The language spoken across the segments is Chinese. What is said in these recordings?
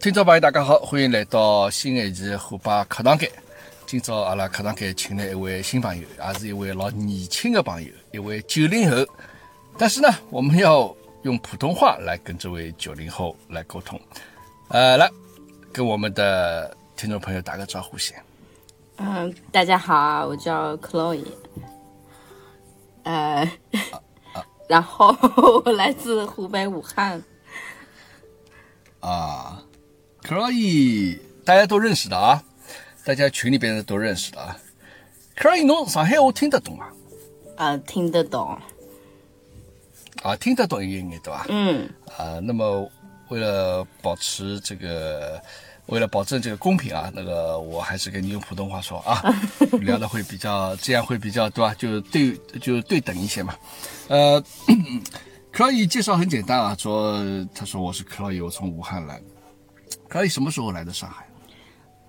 听众朋友，大家好，欢迎来到新一期虎爸课堂间。今朝阿拉课堂间请了一位新朋友，也是一位老年轻的朋友，一位九零后。但是呢，我们要用普通话来跟这位九零后来沟通。呃，来跟我们的听众朋友打个招呼先。嗯，大家好，我叫 Chloe。呃，然后我来自湖北武汉。啊。可以，大家都认识的啊，大家群里边的都认识的啊。可以，侬上海话听得懂啊？啊，听得懂。啊，听得懂一点对吧？嗯。啊，那么为了保持这个，为了保证这个公平啊，那个我还是跟你用普通话说啊，聊的会比较，这样会比较对吧？就对，就对等一些嘛。呃，可以介绍很简单啊，说他说我是克洛伊，我从武汉来。可以什么时候来的上海？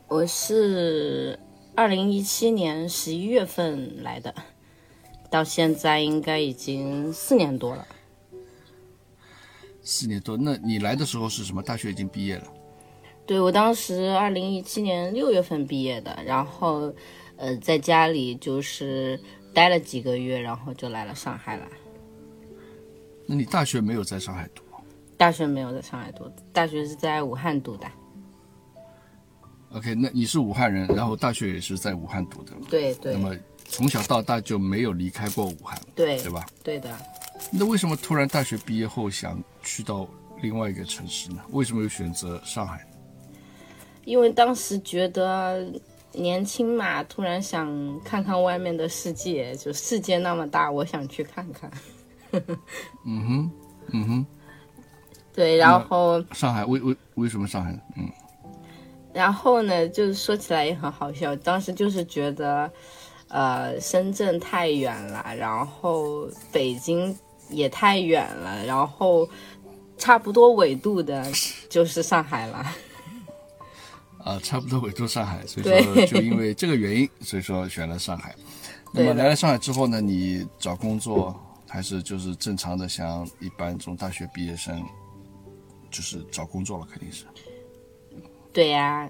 我是二零一七年十一月份来的，到现在应该已经四年多了。四年多，那你来的时候是什么？大学已经毕业了？对，我当时二零一七年六月份毕业的，然后呃，在家里就是待了几个月，然后就来了上海了。那你大学没有在上海读？大学没有在上海读，大学是在武汉读的。OK，那你是武汉人，然后大学也是在武汉读的。对对。那么从小到大就没有离开过武汉。对。对吧？对的。那为什么突然大学毕业后想去到另外一个城市呢？为什么又选择上海？因为当时觉得年轻嘛，突然想看看外面的世界，就世界那么大，我想去看看。嗯哼，嗯哼。对，然后上海为为为什么上海？嗯，然后呢，就是说起来也很好笑，当时就是觉得，呃，深圳太远了，然后北京也太远了，然后差不多纬度的 就是上海了。啊，差不多纬度上海，所以说就因为这个原因，所以说选了上海。那么来了上海之后呢，你找工作还是就是正常的，像一般这种大学毕业生。就是找工作了，肯定是。对呀，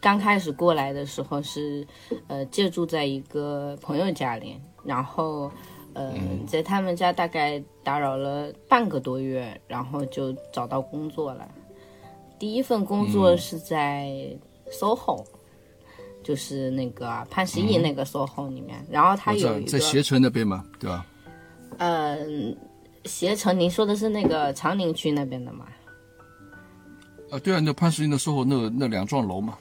刚开始过来的时候是，呃，借住在一个朋友家里，然后，呃，在他们家大概打扰了半个多月，然后就找到工作了。第一份工作是在 SOHO，就是那个潘石屹那个 SOHO 里面，然后他有一个在携程那边嘛，对吧？嗯，携程，您说的是那个长宁区那边的吗？啊，对啊，那潘石屹的时候，那那两幢楼嘛，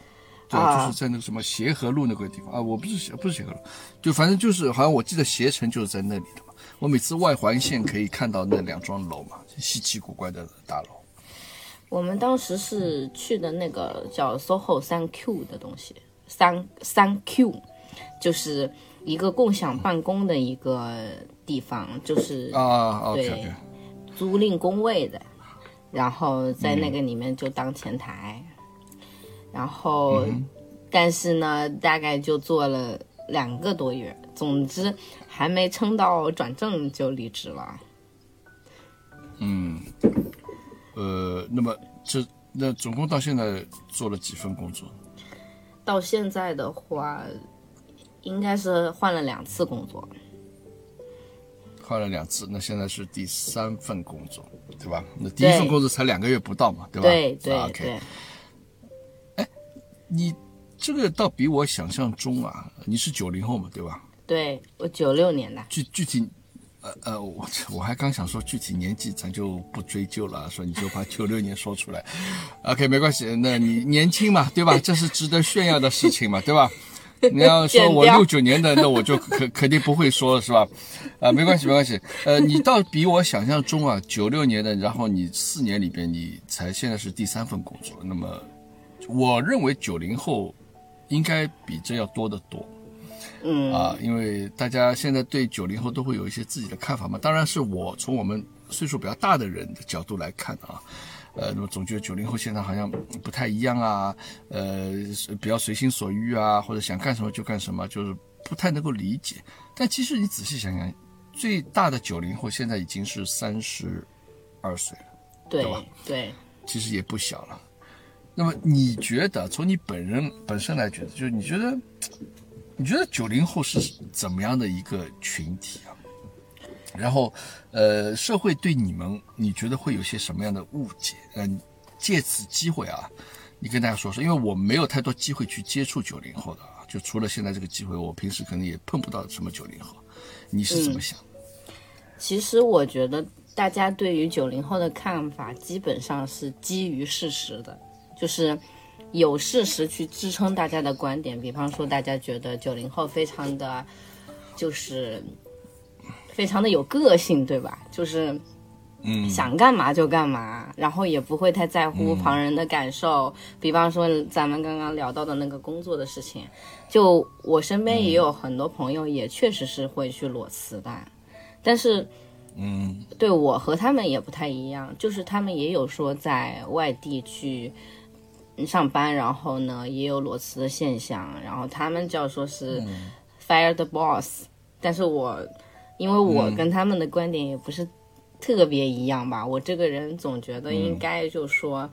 对吧？就是在那个什么协和路那个地方啊，我不是协不是协和路，就反正就是好像我记得携程就是在那里的嘛。我每次外环线可以看到那两幢楼嘛，稀奇古怪的大楼。我们当时是去的那个叫 SOHO 三 Q 的东西，三三 Q 就是一个共享办公的一个地方，就是啊，对，租赁工位的。然后在那个里面就当前台，然后，但是呢，大概就做了两个多月，总之还没撑到转正就离职了。嗯，呃，那么这那总共到现在做了几份工作？到现在的话，应该是换了两次工作。换了两次，那现在是第三份工作，对吧？那第一份工作才两个月不到嘛，对吧？对对，OK。哎，你这个倒比我想象中啊，你是九零后嘛，对吧？对，我九六年的。具具体，呃呃，我我还刚想说具体年纪，咱就不追究了，说你就把九六年说出来。OK，没关系，那你年轻嘛，对吧？这是值得炫耀的事情嘛，对吧？你要说我六九年的，那我就 肯肯定不会说了，是吧？啊，没关系，没关系。呃，你倒比我想象中啊，九六年的，然后你四年里边，你才现在是第三份工作。那么，我认为九零后应该比这要多得多。嗯。啊，因为大家现在对九零后都会有一些自己的看法嘛。当然是我从我们岁数比较大的人的角度来看啊。呃，那么总觉得九零后现在好像不太一样啊，呃，比较随心所欲啊，或者想干什么就干什么，就是不太能够理解。但其实你仔细想想，最大的九零后现在已经是三十二岁了，对吧？对，其实也不小了。那么你觉得，从你本人本身来觉得，就是你觉得，你觉得九零后是怎么样的一个群体啊？然后，呃，社会对你们，你觉得会有些什么样的误解？嗯，借此机会啊，你跟大家说说，因为我没有太多机会去接触九零后的啊，就除了现在这个机会，我平时可能也碰不到什么九零后。你是怎么想？其实我觉得大家对于九零后的看法基本上是基于事实的，就是有事实去支撑大家的观点。比方说，大家觉得九零后非常的，就是非常的有个性，对吧？就是嗯，想干嘛就干嘛，然后也不会太在乎旁人的感受。比方说咱们刚刚聊到的那个工作的事情，就我身边也有很多朋友也确实是会去裸辞的，但是。嗯，对我和他们也不太一样，就是他们也有说在外地去上班，然后呢也有裸辞的现象，然后他们叫说是 fire the boss，但是我因为我跟他们的观点也不是特别一样吧，我这个人总觉得应该就说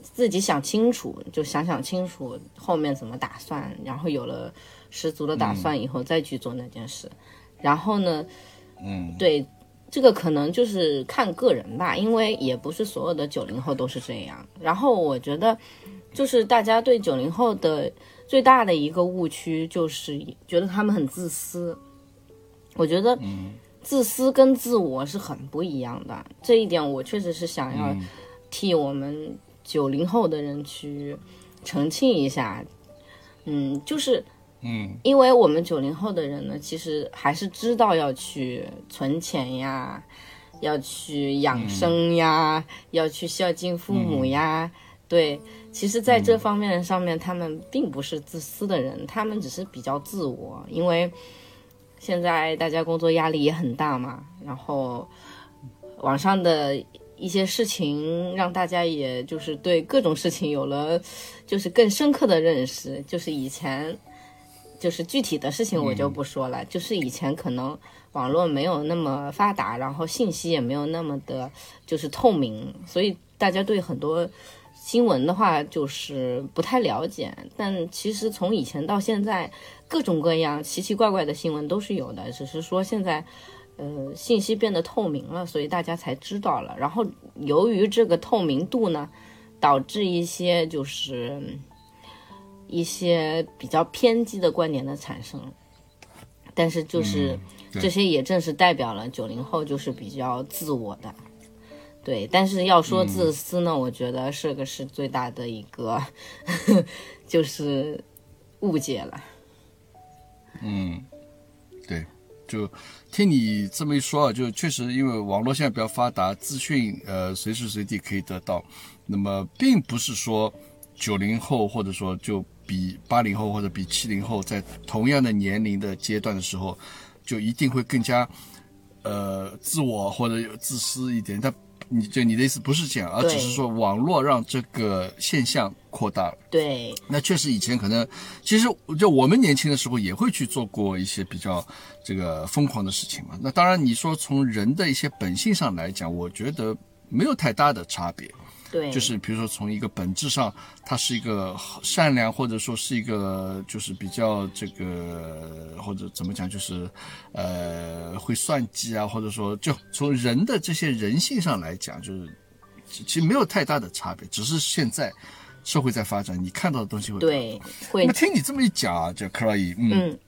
自己想清楚，就想想清楚后面怎么打算，然后有了十足的打算以后再去做那件事，然后呢，嗯，对。这个可能就是看个人吧，因为也不是所有的九零后都是这样。然后我觉得，就是大家对九零后的最大的一个误区，就是觉得他们很自私。我觉得，自私跟自我是很不一样的。这一点我确实是想要替我们九零后的人去澄清一下。嗯，就是。嗯，因为我们九零后的人呢，其实还是知道要去存钱呀，要去养生呀，要去孝敬父母呀。对，其实，在这方面上面，他们并不是自私的人，他们只是比较自我。因为现在大家工作压力也很大嘛，然后网上的一些事情，让大家也就是对各种事情有了就是更深刻的认识，就是以前。就是具体的事情我就不说了，就是以前可能网络没有那么发达，然后信息也没有那么的，就是透明，所以大家对很多新闻的话就是不太了解。但其实从以前到现在，各种各样奇奇怪怪的新闻都是有的，只是说现在，呃，信息变得透明了，所以大家才知道了。然后由于这个透明度呢，导致一些就是。一些比较偏激的观点的产生，但是就是这些也正是代表了九零后就是比较自我的，对。但是要说自私呢，我觉得这个是最大的一个 就是误解了。嗯，对，就听你这么一说啊，就确实因为网络现在比较发达，资讯呃随时随地可以得到，那么并不是说九零后或者说就。比八零后或者比七零后在同样的年龄的阶段的时候，就一定会更加，呃，自我或者自私一点。但你就你的意思不是这样，而只是说网络让这个现象扩大了。对，那确实以前可能，其实就我们年轻的时候也会去做过一些比较这个疯狂的事情嘛。那当然，你说从人的一些本性上来讲，我觉得没有太大的差别。对，就是比如说从一个本质上，他是一个善良，或者说是一个就是比较这个或者怎么讲，就是呃会算计啊，或者说就从人的这些人性上来讲，就是其实没有太大的差别，只是现在社会在发展，你看到的东西会对。会。那么听你这么一讲啊，就克劳伊，嗯，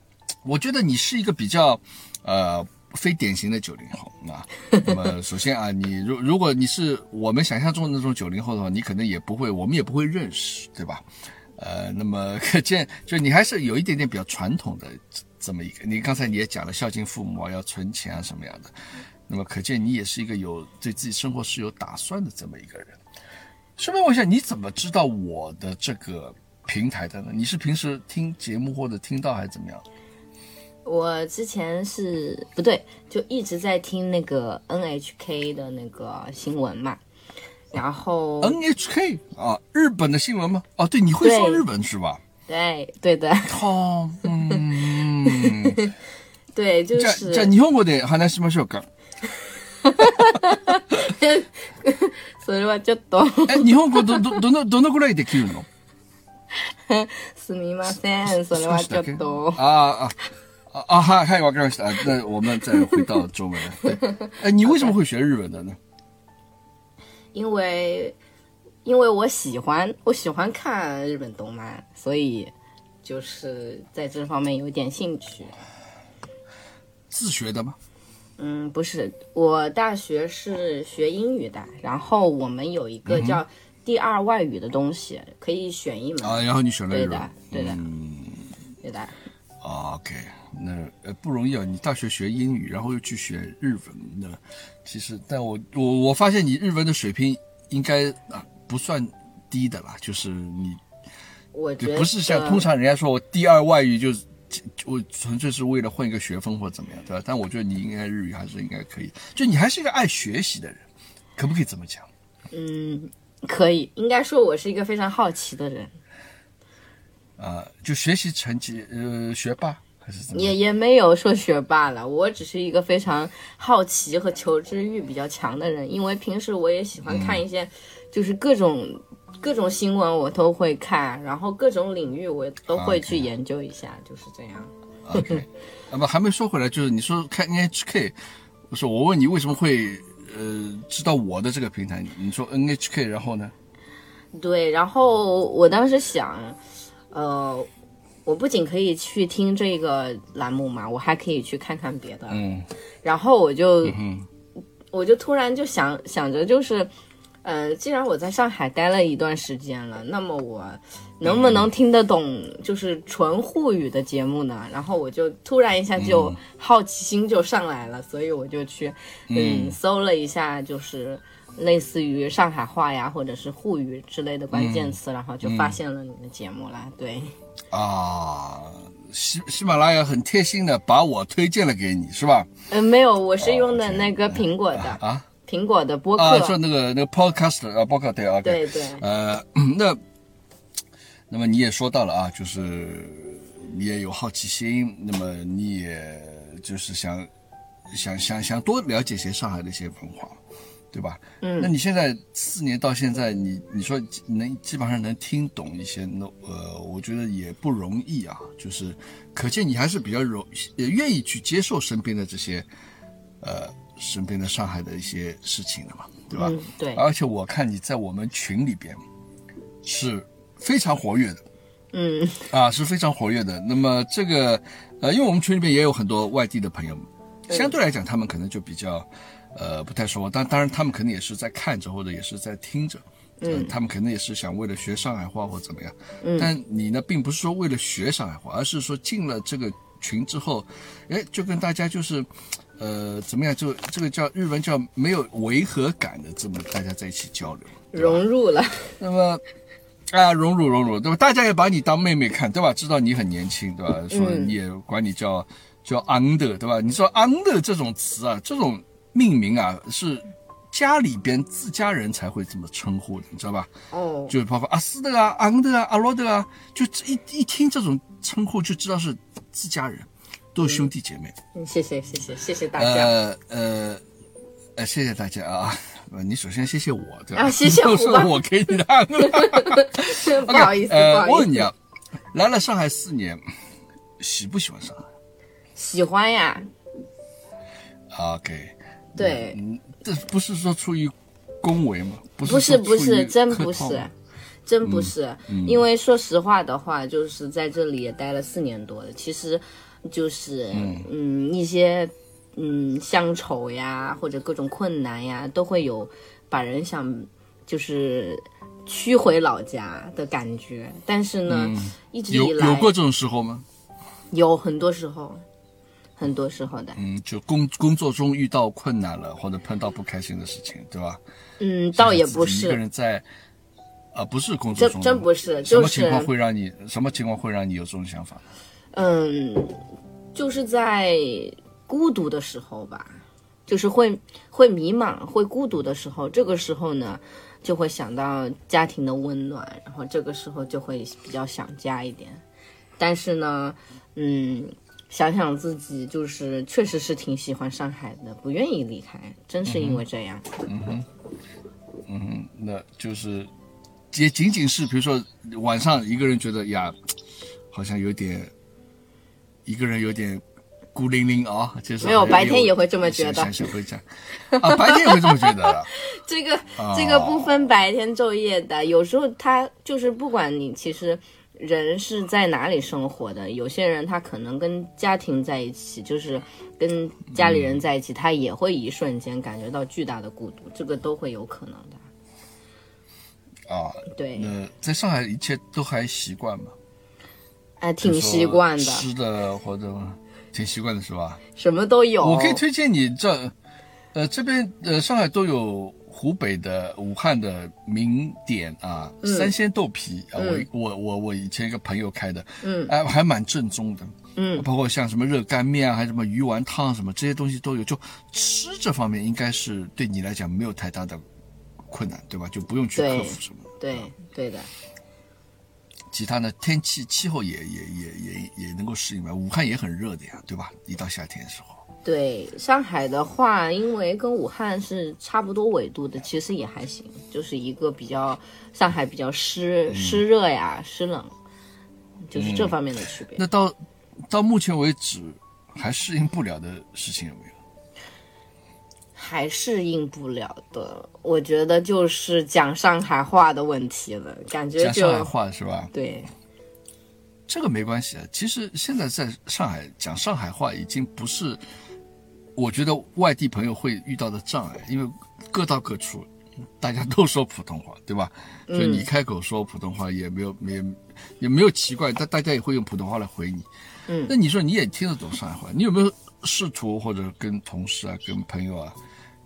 我觉得你是一个比较呃。非典型的九零后啊，那么首先啊，你如如果你是我们想象中的那种九零后的话，你可能也不会，我们也不会认识，对吧？呃，那么可 见，就你还是有一点点比较传统的这么一个。你刚才你也讲了孝敬父母啊，要存钱啊什么样的，那么可见你也是一个有对自己生活是有打算的这么一个人。顺便问一下，你怎么知道我的这个平台的呢？你是平时听节目或者听到还是怎么样？我之前是不对，就一直在听那个 NHK 的那个新闻嘛，然后 NHK 啊，日本的新闻吗？哦，对，你会说日文是吧？对，对的。哦，嗯，对，就是。じゃ日本語で話しましょうか。 それはちょっとえ、日本語ど、ど、どの、どのぐらいできるのすみません。それはちょっと。啊啊 啊啊！嗨嗨，我跟你讲，那我们再回到中文。哎，你为什么会学日文的呢？因为因为我喜欢我喜欢看日本动漫，所以就是在这方面有点兴趣。自学的吗？嗯，不是，我大学是学英语的，然后我们有一个叫第二外语的东西，可以选一门。啊，然后你选了日文对的，对的，对的。啊，OK，那呃不容易啊！你大学学英语，然后又去学日文，那其实，但我我我发现你日文的水平应该啊不算低的啦，就是你我觉得不是像通常人家说我第二外语就是我纯粹是为了混一个学分或怎么样，对吧？但我觉得你应该日语还是应该可以，就你还是一个爱学习的人，可不可以这么讲？嗯，可以，应该说我是一个非常好奇的人，啊、就学习成绩呃学霸也也没有说学霸了，我只是一个非常好奇和求知欲比较强的人，因为平时我也喜欢看一些，就是各种。各种新闻我都会看，然后各种领域我都会去研究一下就是这样。OK，那么还没说回来，就是你说看 NHK，我说我问你为什么会呃知道我的这个平台？你说 NHK，然后呢？对，然后我当时想，呃，我不仅可以去听这个栏目嘛，我还可以去看看别的。嗯然后我就，嗯我就突然就想想着，就是，呃，既然我在上海待了一段时间了，那么我能不能听得懂就是纯沪语的节目呢？然后我就突然一下就好奇心就上来了，所以我就去，嗯，搜了一下，就是。类似于上海话呀，或者是沪语之类的关键词，然后就发现了你的节目啦。对，啊，喜喜马拉雅很贴心的把我推荐了给你，是吧？嗯、没有，我是用的那个苹果的，啊苹果的播客。啊，说那个那个 podcast 啊，播客对啊，对对，呃，那那么你也说到了啊，就是你也有好奇心，那么你也就是想想想想多了解些上海的一些文化，对吧？嗯那你现在四年到现在，你你说能基本上能听懂一些，那呃，我觉得也不容易啊，就是可见你还是比较容也愿意去接受身边的这些呃身边的上海的一些事情的嘛，对吧？嗯，对，而且我看你在我们群里边是非常活跃的嗯啊，是非常活跃的。那么这个呃，因为我们群里边也有很多外地的朋友相对来讲他们可能就比较呃不太说，但当然他们肯定也是在看着或者也是在听着。嗯，他们肯定也是想为了学上海话或怎么样，嗯，但你呢，并不是说为了学上海话，而是说进了这个群之后，哎，就跟大家就是，呃，怎么样，就这个叫日文叫没有违和感的，这么大家在一起交流。融入了。那么，啊，融入融入，对吧？大家也把你当妹妹看，对吧？知道你很年轻，对吧？说嗯你也管你叫叫 under，对吧？你说 under 这种词啊，这种命名啊，是家里边自家人才会这么称呼的，你知道吧？哦，就包括阿斯的啊、昂的啊、阿罗的啊，就一一听这种称呼就知道是自家人，都是兄弟姐妹。嗯谢谢谢谢谢谢大家。呃呃呃，谢谢大家啊！呃，你首先谢谢我，对吧？啊谢谢都 是我给你的。不好意思，呃，不好意思。我问你啊，来了上海四年，喜不喜欢上海喜欢呀，？OK，对，嗯，这不是说出于恭维吗？不是不是真不是真不是。因为说实话的话，就是在这里也待了四年多了，其实就是嗯一些嗯乡愁呀，或者各种困难呀，都会有把人想就是驱回老家的感觉。但是呢，一直以来有过这种时候吗？有很多时候，很多时候的。嗯，就工工作中遇到困难了，或者碰到不开心的事情，对吧？嗯，倒也不是一个，人在，啊，不是工作真中，真不是，什就是么情况会让你什么情况会让你有这种想法？嗯，就是在孤独的时候吧，就是会会迷茫、会孤独的时候，这个时候呢，就会想到家庭的温暖，然后这个时候就会比较想家一点。但是呢，嗯，想想自己，就是确实是挺喜欢上海的，不愿意离开，真是因为这样。嗯哼，嗯哼，那就是也仅仅是比如说晚上一个人觉得呀，好像有点一个人有点孤零零啊，就是没有白天也会这么觉得想想会这样啊，白天也会这么觉得。这个这个不分白天昼夜的，有时候他就是不管你其实人是在哪里生活的，有些人他可能跟家庭在一起，就是跟家里人在一起，他也会一瞬间感觉到巨大的孤独，这个都会有可能的。啊，对，那在上海一切都还习惯吗？哎，挺习惯的，吃的或者挺习惯的是吧？什么都有。我可以推荐你这，呃，这边呃上海都有湖北的武汉的名点啊，三鲜豆皮啊，我我我我以前一个朋友开的，嗯，哎，还蛮正宗的，嗯，包括像什么热干面啊，还有什么鱼丸汤什么这些东西都有，就吃这方面应该是对你来讲没有太大的困难，对吧？就不用去克服什么。对对的，其他呢？天气气候也也也也也能够适应吧。武汉也很热的呀，对吧？一到夏天的时候。对上海的话，因为跟武汉是差不多纬度的，其实也还行，就是一个比较上海比较湿湿热呀，湿冷，就是这方面的区别。那到到目前为止还适应不了的事情有没有？还适应不了的，我觉得就是讲上海话的问题了，感觉讲上海话是吧？对，这个没关系啊。其实现在在上海讲上海话已经不是，我觉得外地朋友会遇到的障碍，因为各到各处，大家都说普通话，对吧？所以你开口说普通话也没有没也没有奇怪，但大家也会用普通话来回你。嗯，那你说你也听得懂上海话，你有没有试图或者跟同事啊、跟朋友啊？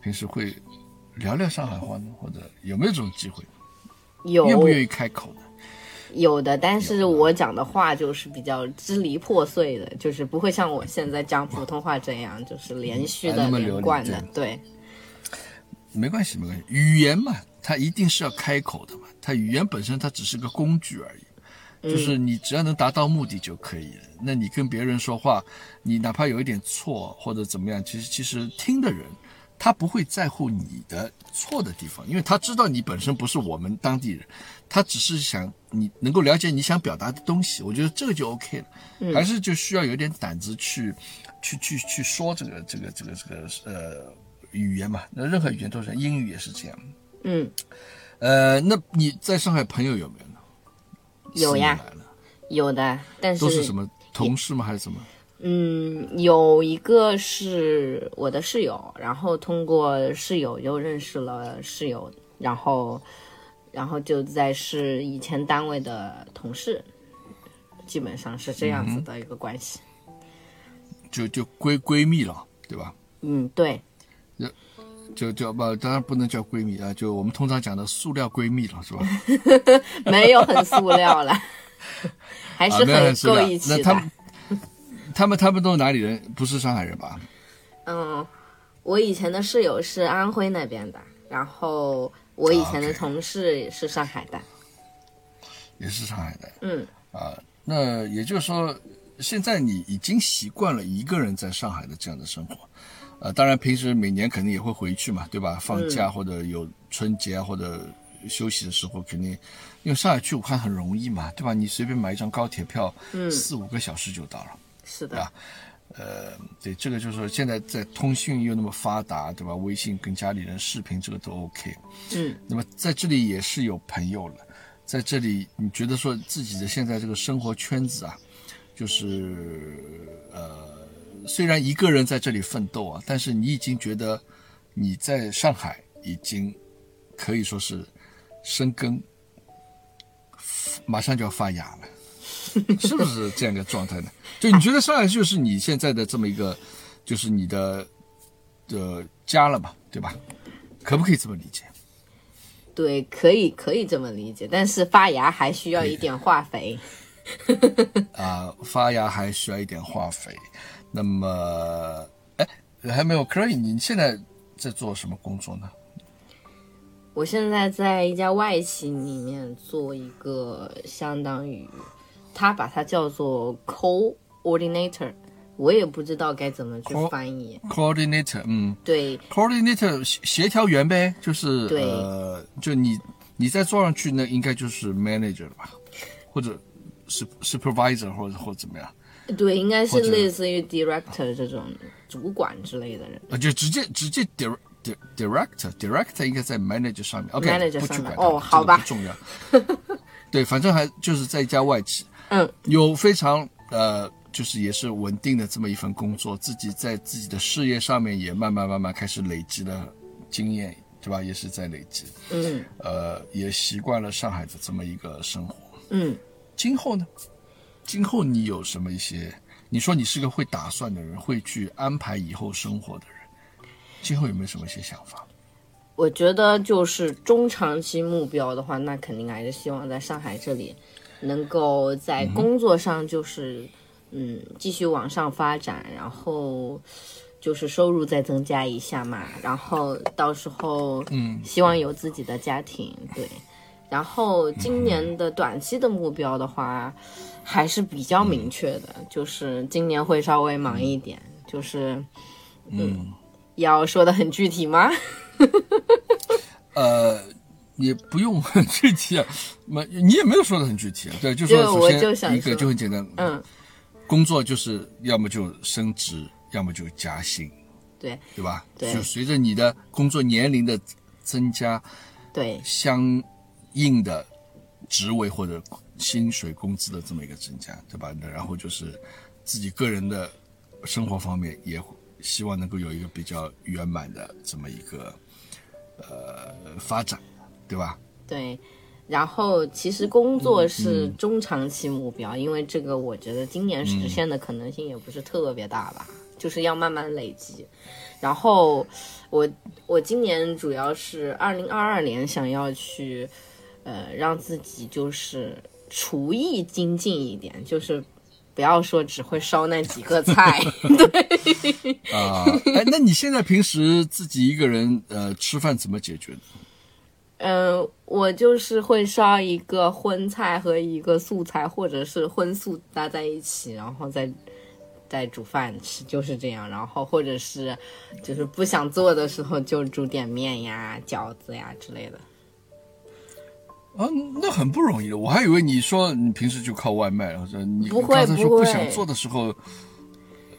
平时会聊聊上海话呢，或者有没有这种机会？有，愿不愿意开口呢？有的，但是我讲的话就是比较支离破碎的，就是不会像我现在讲普通话这样，就是连续的、连贯的。对，没关系，没关系。语言嘛，它一定是要开口的嘛。它语言本身它只是个工具而已，就是你只要能达到目的就可以了。那你跟别人说话，你哪怕有一点错或者怎么样，其实其实听的人。他不会在乎你的错的地方，因为他知道你本身不是我们当地人，他只是想你能够了解你想表达的东西。我觉得这个就 OK 了，还是就需要有点胆子去，去去去说这个这个这个这个呃语言嘛。那任何语言都是，英语也是这样。嗯，呃，那你在上海朋友有没有呢？有呀，有的，但是都是什么同事吗？还是什么？嗯，有一个是我的室友，然后通过室友又认识了室友，然后，然后就在是以前单位的同事，基本上是这样子的一个关系，就就闺闺蜜了，对吧？嗯，对，就就叫不，当然不能叫闺蜜啊，就我们通常讲的塑料闺蜜了，是吧？没有很塑料了，还是很够义气的。他们他们都是哪里人？不是上海人吧？嗯，我以前的室友是安徽那边的，然后我以前的同事也是上海的，也是上海的。嗯啊，那也就是说，现在你已经习惯了一个人在上海的这样的生活。呃，当然平时每年肯定也会回去嘛，对吧？放假或者有春节或者休息的时候，肯定因为上海去武汉很容易嘛，对吧？你随便买一张高铁票，嗯，四五个小时就到了。是的，啊，呃，对，这个就是说，现在在通讯又那么发达，对吧？微信跟家里人视频，这个都 OK。嗯，那么在这里也是有朋友了，在这里你觉得说自己的现在这个生活圈子啊，就是呃，虽然一个人在这里奋斗啊，但是你已经觉得你在上海已经可以说是生根，马上就要发芽了。是不是这样一个状态呢？就你觉得上海就是你现在的这么一个，就是你的的家了嘛，对吧？可不可以这么理解？对，可以可以这么理解，但是发芽还需要一点化肥。啊，发芽还需要一点化肥。那么，哎，还没有 c r a y 你现在在做什么工作呢？我现在在一家外企里面做一个相当于。他把它叫做 coordinator，我也不知道该怎么去翻译。coordinator，嗯。对，coordinator 协协调员呗，就是对。呃，就你你再坐上去，那应该就是 manager 了吧，或者是 supervisor 或者或者怎么样，对，应该是类似于 director 这种主管之类的人。呃，就直接直接 dir dir director director 应该在 manager 上面，OK，Manager 不去上面。管哦好吧这个不重要。对，反正还就是在一家外企，嗯，有非常呃，就是也是稳定的这么一份工作，自己在自己的事业上面也慢慢慢慢开始累积了经验，对吧？也是在累积，嗯呃，也习惯了上海的这么一个生活。嗯，今后呢？今后你有什么一些？你说你是个会打算的人，会去安排以后生活的人，今后有没有什么一些想法？我觉得就是中长期目标的话，那肯定还是希望在上海这里能够在工作上就是嗯继续往上发展，然后就是收入再增加一下嘛，然后到时候嗯。希望有自己的家庭对。然后今年的短期的目标的话，还是比较明确的，就是今年会稍微忙一点，就是嗯，要说的很具体吗？呃，也不用 很具体啊，没你也没有说的很具体啊。对，就说我首先一个就很简单，嗯，工作就是要么就升职，要么就加薪，对对吧？对就随着你的工作年龄的增加，对相应的职位或者薪水、工资的这么一个增加，对吧？那然后就是自己个人的生活方面，也希望能够有一个比较圆满的这么一个呃发展，对吧？对。然后其实工作是中长期目标，因为这个我觉得今年实现的可能性也不是特别大吧，就是要慢慢累积。然后我我今年主要是二零二二年想要去，呃，让自己就是厨艺精进一点，就是不要说只会烧那几个菜。对啊、哎，那你现在平时自己一个人呃吃饭怎么解决的？嗯，我就是会烧一个荤菜和一个素菜，或者是荤素搭在一起，然后再再煮饭吃，就是这样。然后或者是就是不想做的时候，就煮点面呀、饺子呀之类的。啊，那很不容易的。我还以为你说你平时就靠外卖，或者你不会刚才说不会不想做的时候，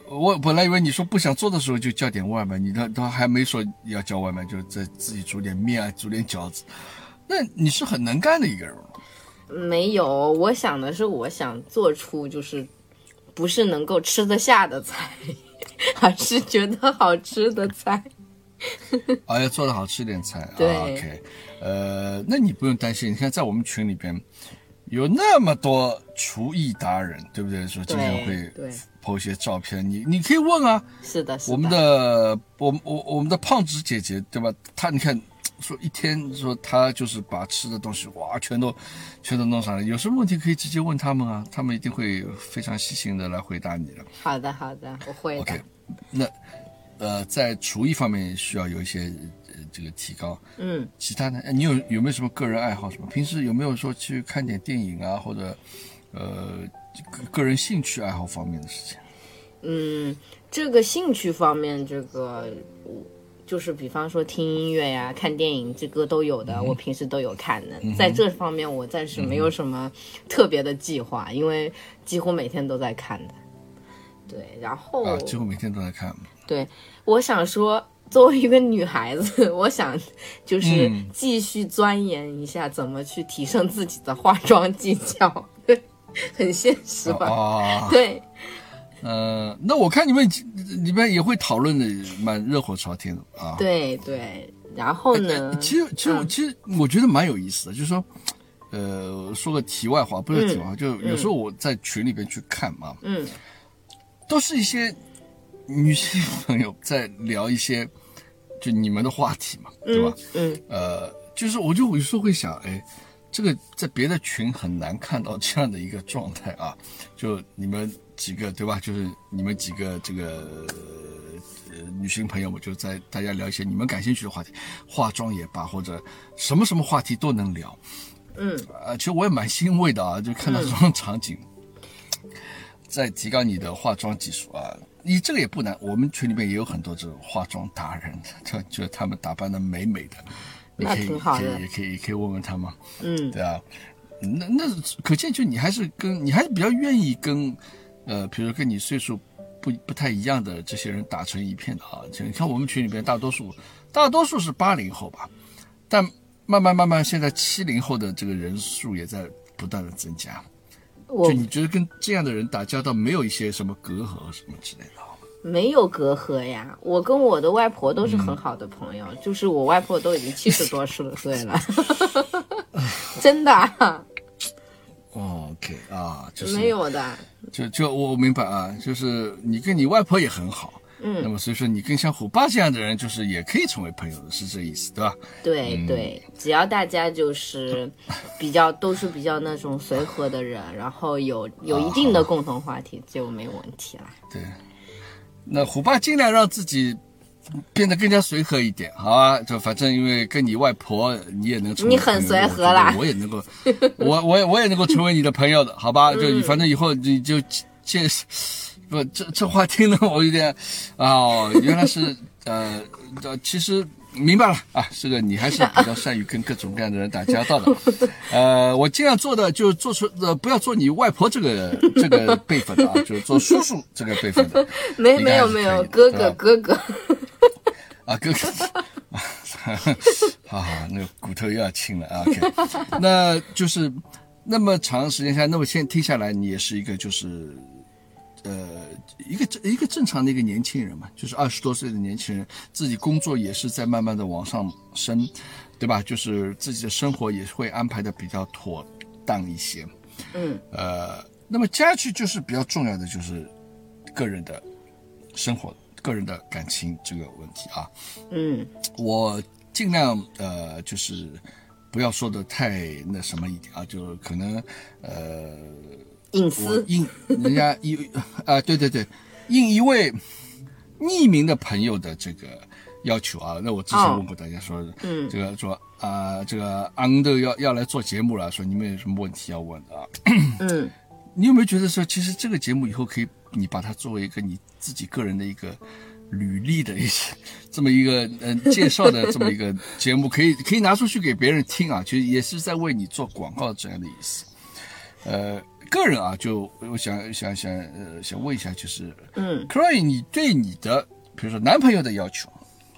我本来以为你说不想做的时候就叫点外卖，你他他还没说要叫外卖，就在自己煮点面啊，煮点饺子。那你是很能干的一个人吗。没有，我想的是，我想做出就是不是能够吃得下的菜，而是觉得好吃的菜。啊，要做的好吃点菜。对啊、OK，呃，那你不用担心，你看在我们群里边有那么多厨艺达人，对不对？说经常会对对 po 一些照片，你你可以问啊。是的，是的。我们的我我我们的胖子姐姐对吧？她你看说一天说她就是把吃的东西哇全都全都弄上来，有什么问题可以直接问他们啊，他们一定会非常细心的来回答你的。好的，好的，我会的。OK，那呃在厨艺方面需要有一些呃这个提高，嗯。其他的，呃你有有没有什么个人爱好什么？平时有没有说去看点电影啊，或者呃个个人兴趣爱好方面的事情？嗯，这个兴趣方面，这个我就是比方说听音乐呀、看电影，这个都有的，我平时都有看的。在这方面，我暂时没有什么特别的计划，因为几乎每天都在看的。对，然后、啊，几乎每天都在看。对，我想说，作为一个女孩子，我想就是嗯。继续钻研一下怎么去提升自己的化妆技巧，很现实吧？哦，对，呃，那我看你们里面也会讨论的蛮热火朝天的啊。对对，然后呢？其实其实其实我觉得蛮有意思的，就是说，呃，说个题外话，不是题外话，就有时候我在群里边去看嘛，嗯。都是一些女性朋友在聊一些就你们的话题嘛，对吧？嗯呃，就是我就有时候会想，哎，这个在别的群很难看到这样的一个状态啊，就你们几个对吧？就是你们几个这个呃女性朋友们就在大家聊一些你们感兴趣的话题，化妆也罢，或者什么什么话题都能聊。嗯啊，其实我也蛮欣慰的啊，就看到这种场景。在提高你的化妆技术啊。你这个也不难，我们群里面也有很多这种化妆达人，就觉得他们打扮的美美的，你那可以可以也可以也可以问问他们，嗯，对啊。那那可见就你还是跟你还是比较愿意跟，呃，比如跟你岁数不不太一样的这些人打成一片的啊。就你看我们群里边大多数大多数是八零后吧，但慢慢慢慢现在七零后的这个人数也在不断的增加。我就你觉得跟这样的人打交道没有一些什么隔阂什么之类的？啊？没有隔阂呀，我跟我的外婆都是很好的朋友，就是我外婆都已经七十多岁岁了，真的啊。哦，OK 啊，就是没有的，就就我我明白啊，就是你跟你外婆也很好，嗯，那么所以说你跟像虎爸这样的人，就是也可以成为朋友的，是这意思对吧？对对，只要大家就是 比较都是比较那种随和的人，然后有有一定的共同话题就没有问题了。对，那虎爸尽量让自己变得更加随和一点，好吧？就反正因为跟你外婆，你也能成为你很随和啦我也能够，我我也我也能够成为你的朋友的，好吧？就反正以后你就介不这这话听得我有点哦，原来是呃呃，其实。明白了啊，这个你还是比较善于跟各种各样的人打交道的，呃，我尽量做的就做出呃，不要做你外婆这个这个辈分的啊，就是做叔叔这个辈分的。没没有没有，哥哥哥哥，啊，哥哥，好好，那个骨头又要轻了啊。OK，那就是那么长时间下，那么现在听下来，你也是一个就是呃一个正一个正常的一个年轻人嘛，就是二十多岁的年轻人，自己工作也是在慢慢的往上升，对吧？就是自己的生活也会安排的比较妥当一些。嗯，呃，那么接下去就是比较重要的就是个人的生活、个人的感情这个问题啊。嗯我尽量呃，就是不要说的太那什么一点啊，就可能呃，我隐私，应人家一 啊，对对对，应一位匿名的朋友的这个要求啊，那我之前哦。问过大家说，嗯。这个说啊、这个安德要要来做节目了，说你们有什么问题要问的啊？嗯。你有没有觉得说，其实这个节目以后可以，你把它作为一个你自己个人的一个履历的一些这么一个嗯、呃介绍的这么一个 节目，可以可以拿出去给别人听啊，其实也是在为你做广告这样的意思。呃，个人啊，就我想想想呃想问一下，就是嗯。R y 你对你的比如说男朋友的要求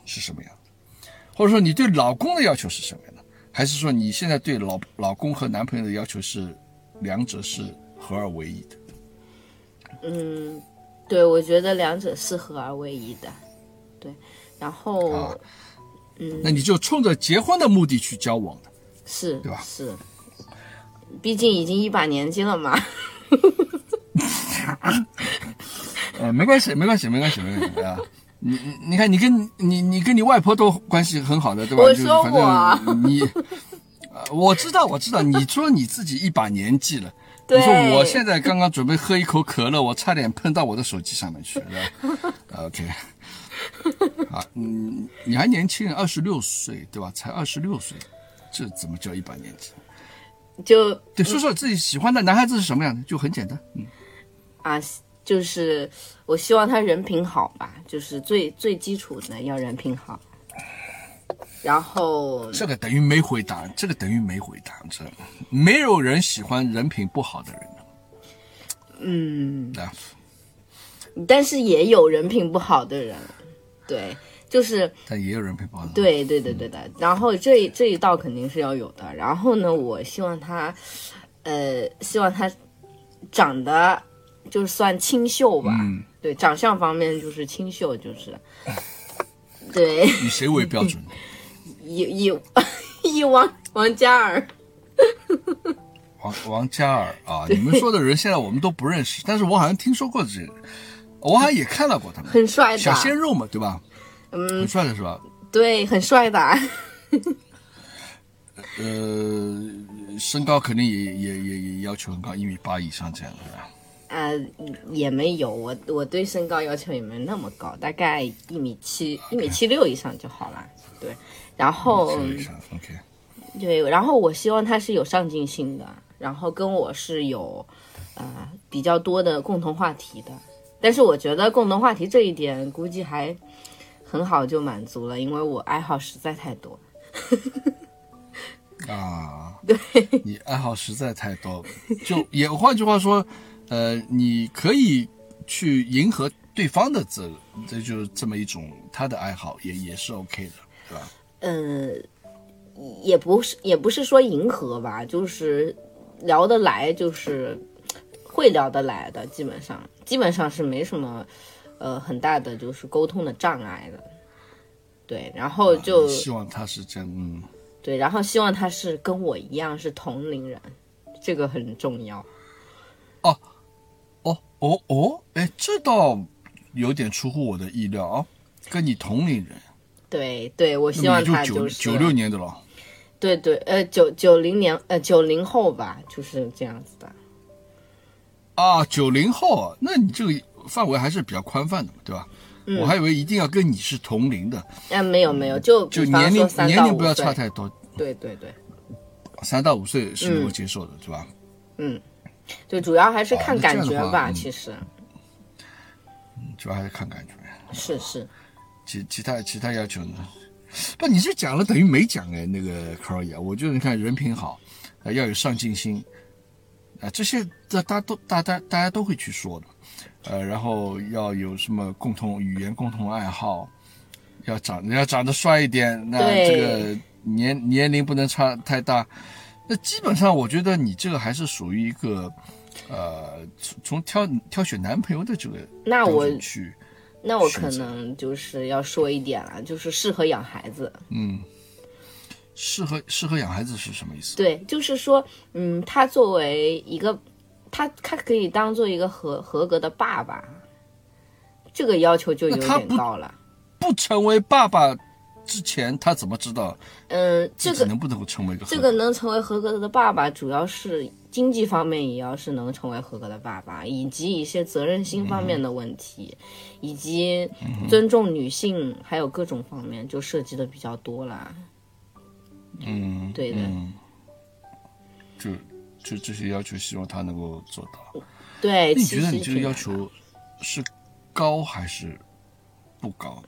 是什么样的，或者说你对老公的要求是什么样的，还是说你现在对老老公和男朋友的要求是两者是合二为一的？嗯，对，我觉得两者是合二为一的，对，然后、啊。那你就冲着结婚的目的去交往的，是对吧？是，毕竟已经一把年纪了嘛，呃，没关系，没关系，没关系，没关系啊。你你你看，你跟你你跟你外婆都关系很好的，对吧？我说我正你，呃，我知道，我知道，你说你自己一把年纪了。对你说我现在刚刚准备喝一口可乐，我差点喷到我的手机上面去了。OK，啊，嗯，你还年轻，二十六岁，对吧？才二十六岁，这怎么叫一把年纪？就对，说说自己喜欢的男孩子是什么样的，就很简单。嗯，啊，就是我希望他人品好吧，就是最最基础的要人品好，然后这个等于没回答，这个等于没回答，这没有人喜欢人品不好的人的，嗯，但是也有人品不好的人，对，就是但也有人品不好的。，对对对对的。然后这这一道肯定是要有的。然后呢，我希望他，呃，希望他长得就算清秀吧，嗯，对，长相方面就是清秀，就是，对，以谁为标准？以以 以王王嘉尔，王王嘉尔啊，你们说的人现在我们都不认识，但是我好像听说过这，我好像也看到过他们。很帅的，小鲜肉嘛，对吧？嗯，很帅的是吧？对，很帅的，呃，身高肯定也也也也要求很高，一米八以上这样的，对吧？呃，也没有，我我对身高要求也没那么高，大概一米七、一米七六以上就好了。对，然后对，然后我希望他是有上进心的，然后跟我是有呃比较多的共同话题的。但是我觉得共同话题这一点估计还很好就满足了，因为我爱好实在太多。啊，对，你爱好实在太多，就也换句话说，呃，你可以去迎合对方的这，这就是这么一种他的爱好，也也是 OK 的，对吧？嗯，也不是，也不是说迎合吧，就是聊得来，就是会聊得来的，基本上，基本上是没什么，呃，很大的就是沟通的障碍的。对，然后就希望他是这样，嗯。对，然后希望他是跟我一样是同龄人，这个很重要。哦，哦，哦，哦，哎，这倒有点出乎我的意料啊，跟你同龄人。对对，我希望他就是九六年的了。对对，呃，九九零年，呃，九零后吧，就是这样子的。啊，九零后，那你这个范围还是比较宽泛的嘛，对吧？我还以为一定要跟你是同龄的，啊，没有没有，就就年龄年龄不要差太多，对对对，三到五岁是能够接受的，是吧？嗯，对主要还是看感觉吧，其实，嗯，主要还是看感觉，是是，其其他其他要求呢？不，你这讲了等于没讲哎，那个 c o r y 啊，我觉得你看人品好，啊，要有上进心，啊，这些大大都大家大家都会去说的。呃，然后要有什么共同语言、共同爱好，要长要长得帅一点，那这个年年龄不能差太大。那基本上，我觉得你这个还是属于一个，呃，从从挑挑选男朋友的这个那我去，那我可能就是要说一点了，就是适合养孩子。嗯，适合适合养孩子是什么意思？对，就是说，嗯，他作为一个。他他可以当做一个合合格的爸爸，这个要求就有点高了。不成为爸爸之前，他怎么知道？嗯，这个能不能够成为一个这个能成为合格的爸爸，主要是经济方面也要是能成为合格的爸爸，以及一些责任心方面的问题，以及尊重女性，还有各种方面就涉及的比较多了。嗯，对的，就。就这些要求，希望他能够做到。对，你觉得你这个要求是高还是不高？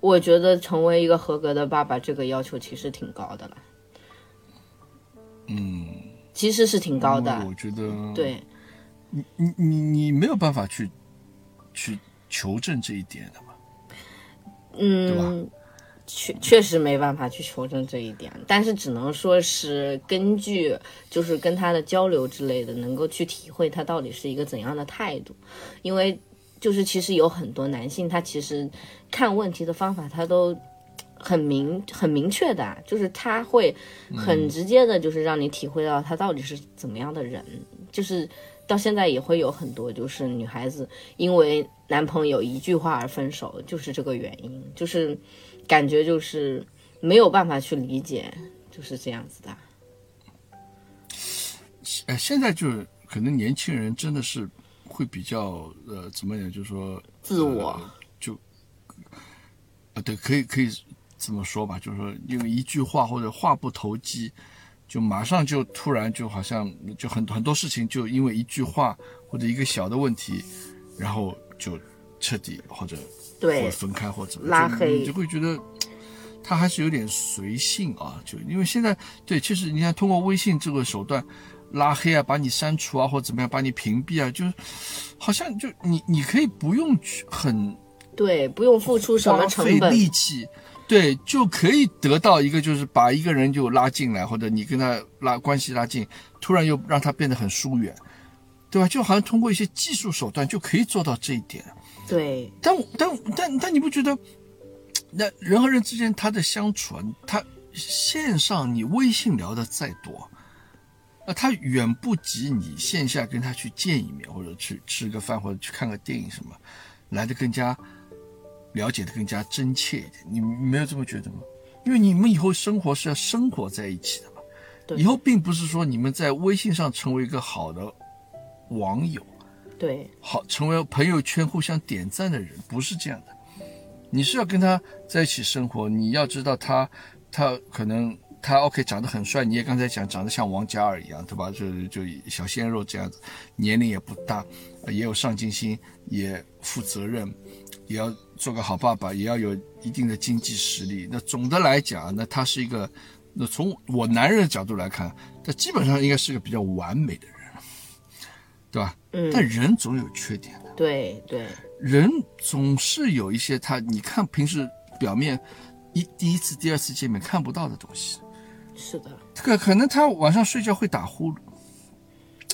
我觉得成为一个合格的爸爸，这个要求其实挺高的了。嗯，其实是挺高的。我觉得，对，你你你你没有办法去去求证这一点的嘛？嗯，对吧？确确实没办法去求证这一点，但是只能说是根据就是跟他的交流之类的，能够去体会他到底是一个怎样的态度。因为就是其实有很多男性，他其实看问题的方法他都很明很明确的，就是他会很直接的，就是让你体会到他到底是怎么样的人。就是到现在也会有很多就是女孩子因为男朋友一句话而分手，就是这个原因，就是。感觉就是没有办法去理解，就是这样子的。哎，现在就是可能年轻人真的是会比较呃，怎么讲？就是说自我就啊，对，可以可以这么说吧。就是说，因为一句话或者话不投机，就马上就突然就好像就很很多事情就因为一句话或者一个小的问题，然后就彻底或者。对，分开或怎么拉黑，你就会觉得他还是有点随性啊。就因为现在，对，其实你看通过微信这个手段拉黑啊，把你删除啊，或者怎么样，把你屏蔽啊，就是好像就你你可以不用去很对，不用付出什么成本力气，对，就可以得到一个就是把一个人就拉进来，或者你跟他拉关系拉近，突然又让他变得很疏远，对吧？就好像通过一些技术手段就可以做到这一点。对，但但但但你不觉得，那人和人之间他的相处啊，他线上你微信聊的再多，那他远不及你线下跟他去见一面，或者去吃个饭，或者去看个电影什么，来的更加了解的更加真切一点。你没有这么觉得吗？因为你们以后生活是要生活在一起的嘛，以后并不是说你们在微信上成为一个好的网友。对，好，成为朋友圈互相点赞的人，不是这样的。你是要跟他在一起生活，你要知道他，他可能他 OK 长得很帅，你也刚才讲长得像王嘉尔一样，对吧？就就小鲜肉这样子，年龄也不大，也有上进心，也负责任，也要做个好爸爸，也要有一定的经济实力。那总的来讲，那他是一个，那从我男人的角度来看，他基本上应该是个比较完美的人，对吧？嗯，但人总有缺点的，对对，人总是有一些他你看平时表面一第一次、第二次见面看不到的东西。是的，这个可能他晚上睡觉会打呼噜，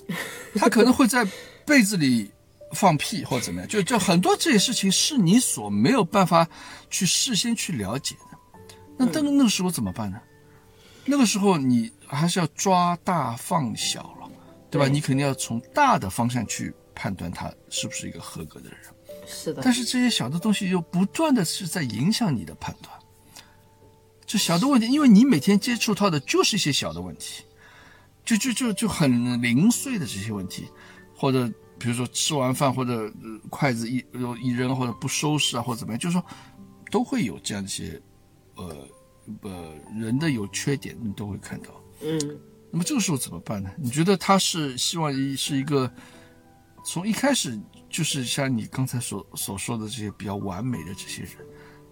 他可能会在被子里放屁或怎么样，就就很多这些事情是你所没有办法去事先去了解的。那但是那个时候怎么办呢？那个时候你还是要抓大放小了，对吧？对你肯定要从大的方向去判断他是不是一个合格的人。是的，但是这些小的东西又不断的是在影响你的判断。这小的问题，因为你每天接触到的就是一些小的问题，就就就就很零碎的这些问题，或者比如说吃完饭或者、呃筷子一呃一扔或者不收拾啊或者怎么样，就是说都会有这样一些呃呃人的有缺点，你都会看到。嗯，那么这个时候怎么办呢？你觉得他是希望一是一个从一开始就是像你刚才所所说的这些比较完美的这些人，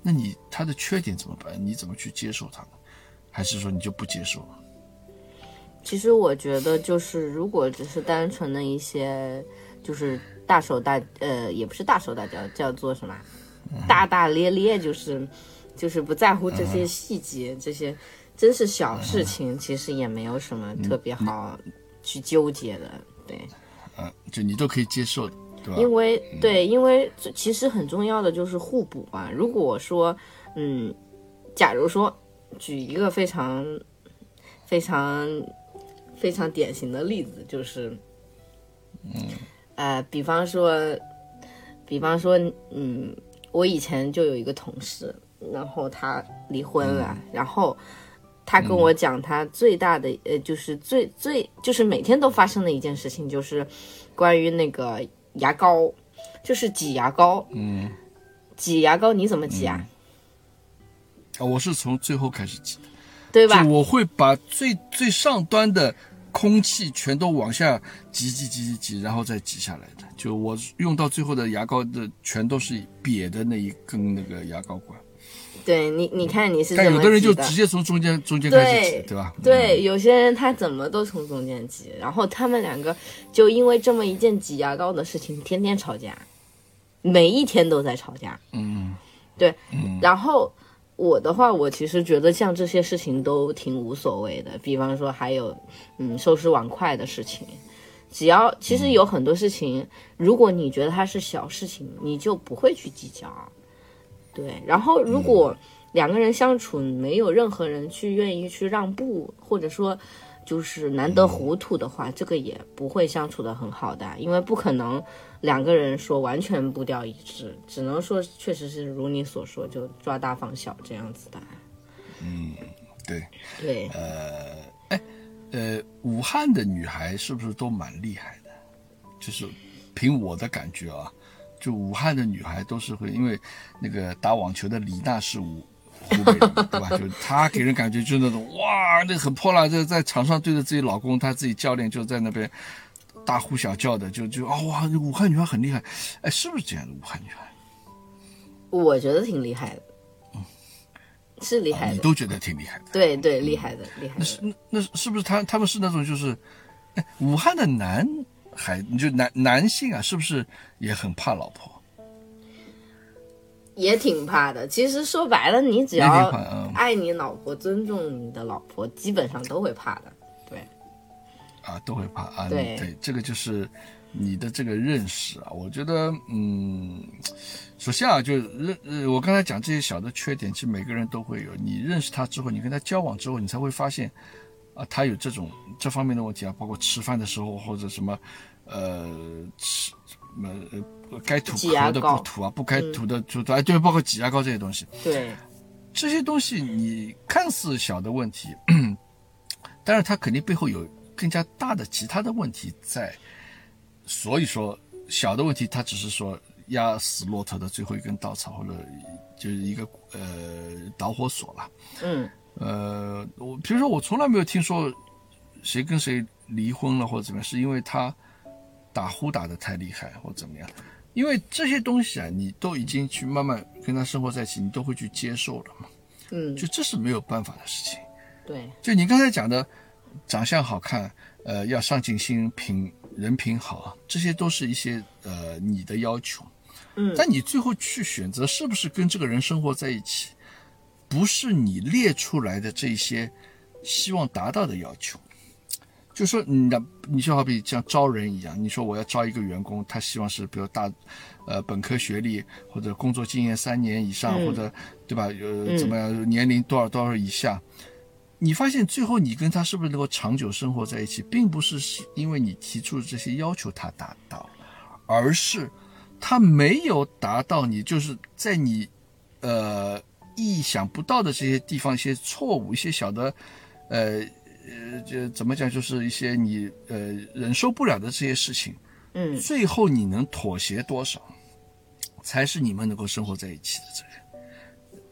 那你他的缺点怎么办？你怎么去接受他呢？还是说你就不接受？其实我觉得就是如果只是单纯的一些就是大手大呃也不是大手大脚，叫做什么大大咧咧，就是就是不在乎这些细节，这些真是小事情，其实也没有什么特别好去纠结的，对。嗯，就你都可以接受的，对吧？因为对，因为这其实很重要的就是互补嘛。如果说，嗯，假如说举一个非常非常非常典型的例子，就是，嗯，呃，比方说，比方说，嗯，我以前就有一个同事，然后他离婚了，然后。他跟我讲，他最大的呃，就是最最就是每天都发生的一件事情，就是关于那个牙膏，就是挤牙膏。嗯，挤牙膏你怎么挤啊？啊，我是从最后开始挤的，对吧就？我会把最最上端的空气全都往下挤挤挤挤挤，然后再挤下来的。就我用到最后的牙膏的全都是瘪的那一根那个牙膏管。对你，你看你是但有的人就直接从中间中间开始对挤，对吧？嗯对，有些人他怎么都从中间挤，然后他们两个就因为这么一件挤牙膏的事情，天天吵架，每一天都在吵架。嗯，对，嗯然后我的话，我其实觉得像这些事情都挺无所谓的，比方说还有嗯收拾碗筷的事情，只要其实有很多事情，如果你觉得它是小事情，你就不会去计较。对，然后如果两个人相处没有任何人去愿意去让步，或者说就是难得糊涂的话，这个也不会相处的很好的，因为不可能两个人说完全步调一致，只能说确实是如你所说，就抓大放小这样子的。嗯对，对，呃，哎呃，武汉的女孩是不是都蛮厉害的？就是凭我的感觉啊，就武汉的女孩都是会，因为那个打网球的李娜是武湖北人，对吧？就她给人感觉就是那种哇，那很泼辣，在在场上对着自己老公，她自己教练就在那边大呼小叫的，就就啊、哇，武汉女孩很厉害，哎，是不是这样的？武汉女孩，我觉得挺厉害的，是厉害的，你都觉得挺厉害的。对对，厉害的，厉害的。那是那那是不是他他们是那种就是，哎，武汉的男孩，你就男男性啊，是不是也很怕老婆？也挺怕的。其实说白了，你只要爱你老婆、尊重你的老婆，基本上都会怕的。对，啊，都会怕啊。对对，这个就是你的这个认识啊。我觉得，嗯，首先啊，就认呃，我刚才讲这些小的缺点，其实每个人都会有。你认识他之后，你跟他交往之后，你才会发现啊，他有这种这方面的问题啊，包括吃饭的时候或者什么，呃，吃什么呃该吐壳的不吐啊，不该吐的就哎对，包括挤牙膏这些东西。对，这些东西你看似小的问题，但是它肯定背后有更加大的其他的问题在。所以说，小的问题它只是说压死骆驼的最后一根稻草，或者就是一个呃导火索了。嗯，呃，我比如说我从来没有听说谁跟谁离婚了或者怎么样，是因为他打呼打得太厉害或怎么样。因为这些东西啊，你都已经去慢慢跟他生活在一起，你都会去接受了嘛。嗯，就这是没有办法的事情。对，就你刚才讲的，长相好看，呃，要上进心、品人品好，这些都是一些呃你的要求。嗯，但你最后去选择是不是跟这个人生活在一起，不是你列出来的这些希望达到的要求。就说你的，你就好比像招人一样，你说我要招一个员工，他希望是比如大，呃，本科学历或者工作经验三年以上，或者对吧？呃，怎么样，年龄多少多少以下？你发现最后你跟他是不是能够长久生活在一起，并不是是因为你提出的这些要求他达到，而是他没有达到你就是在你，呃，意想不到的这些地方一些错误，一些小的，呃。呃，就怎么讲，就是一些你呃忍受不了的这些事情，嗯，最后你能妥协多少，才是你们能够生活在一起的这个。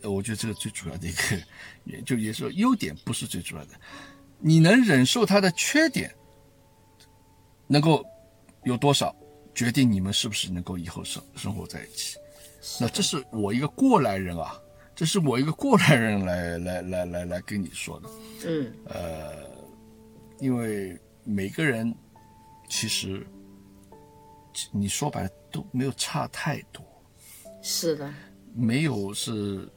呃，我觉得这个最主要的一个，也就也是说优点不是最主要的，你能忍受他的缺点，能够有多少，决定你们是不是能够以后生生活在一起。那这是我一个过来人啊。这是我一个过来人来来来来来跟你说的，嗯，呃，因为每个人其实你说白了都没有差太多，是的，没有是，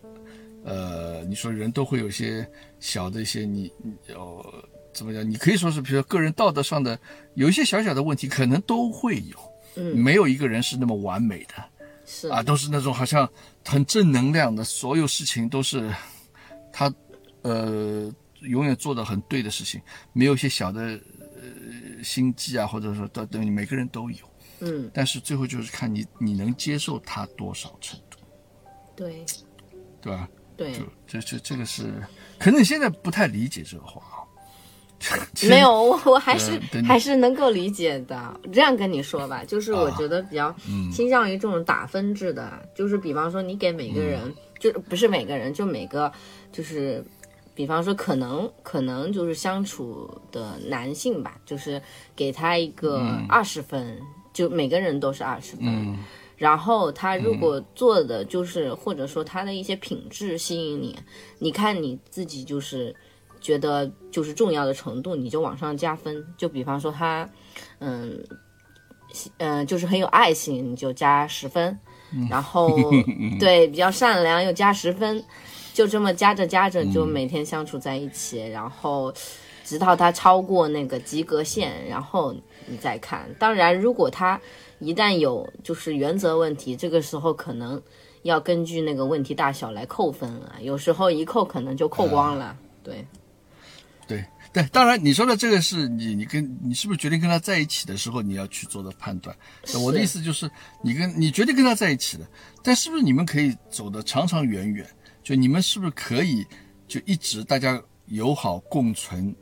呃，你说人都会有些小的一些你呃怎么讲？你可以说是比如说个人道德上的有一些小小的问题，可能都会有，嗯，没有一个人是那么完美的。是啊，都是那种好像很正能量的，所有事情都是他呃永远做的很对的事情，没有一些小的呃心机啊，或者说等等每个人都有，嗯，但是最后就是看你你能接受他多少程度，对，对吧？对，就这这这个是，可能你现在不太理解这个话啊。没有，我我还是还是能够理解的。这样跟你说吧，就是我觉得比较倾向于这种打分制的，就是比方说你给每个人，就不是每个人，就每个就是，比方说可能可能就是相处的男性吧，就是给他一个二十分，就每个人都是二十分。然后他如果做的就是，或者说他的一些品质吸引你，你看你自己就是。觉得就是重要的程度，你就往上加分。就比方说他，嗯，嗯，就是很有爱心，你就加十分。然后 对比较善良又加十分，就这么加着加着，就每天相处在一起，然后直到他超过那个及格线，然后你再看。当然，如果他一旦有就是原则问题，这个时候可能要根据那个问题大小来扣分了。有时候一扣可能就扣光了。对。对对，当然你说的这个是你你跟你是不是决定跟他在一起的时候你要去做的判断。我的意思就是你跟你决定跟他在一起的，但是不是你们可以走得长长远远？就你们是不是可以就一直大家友好共存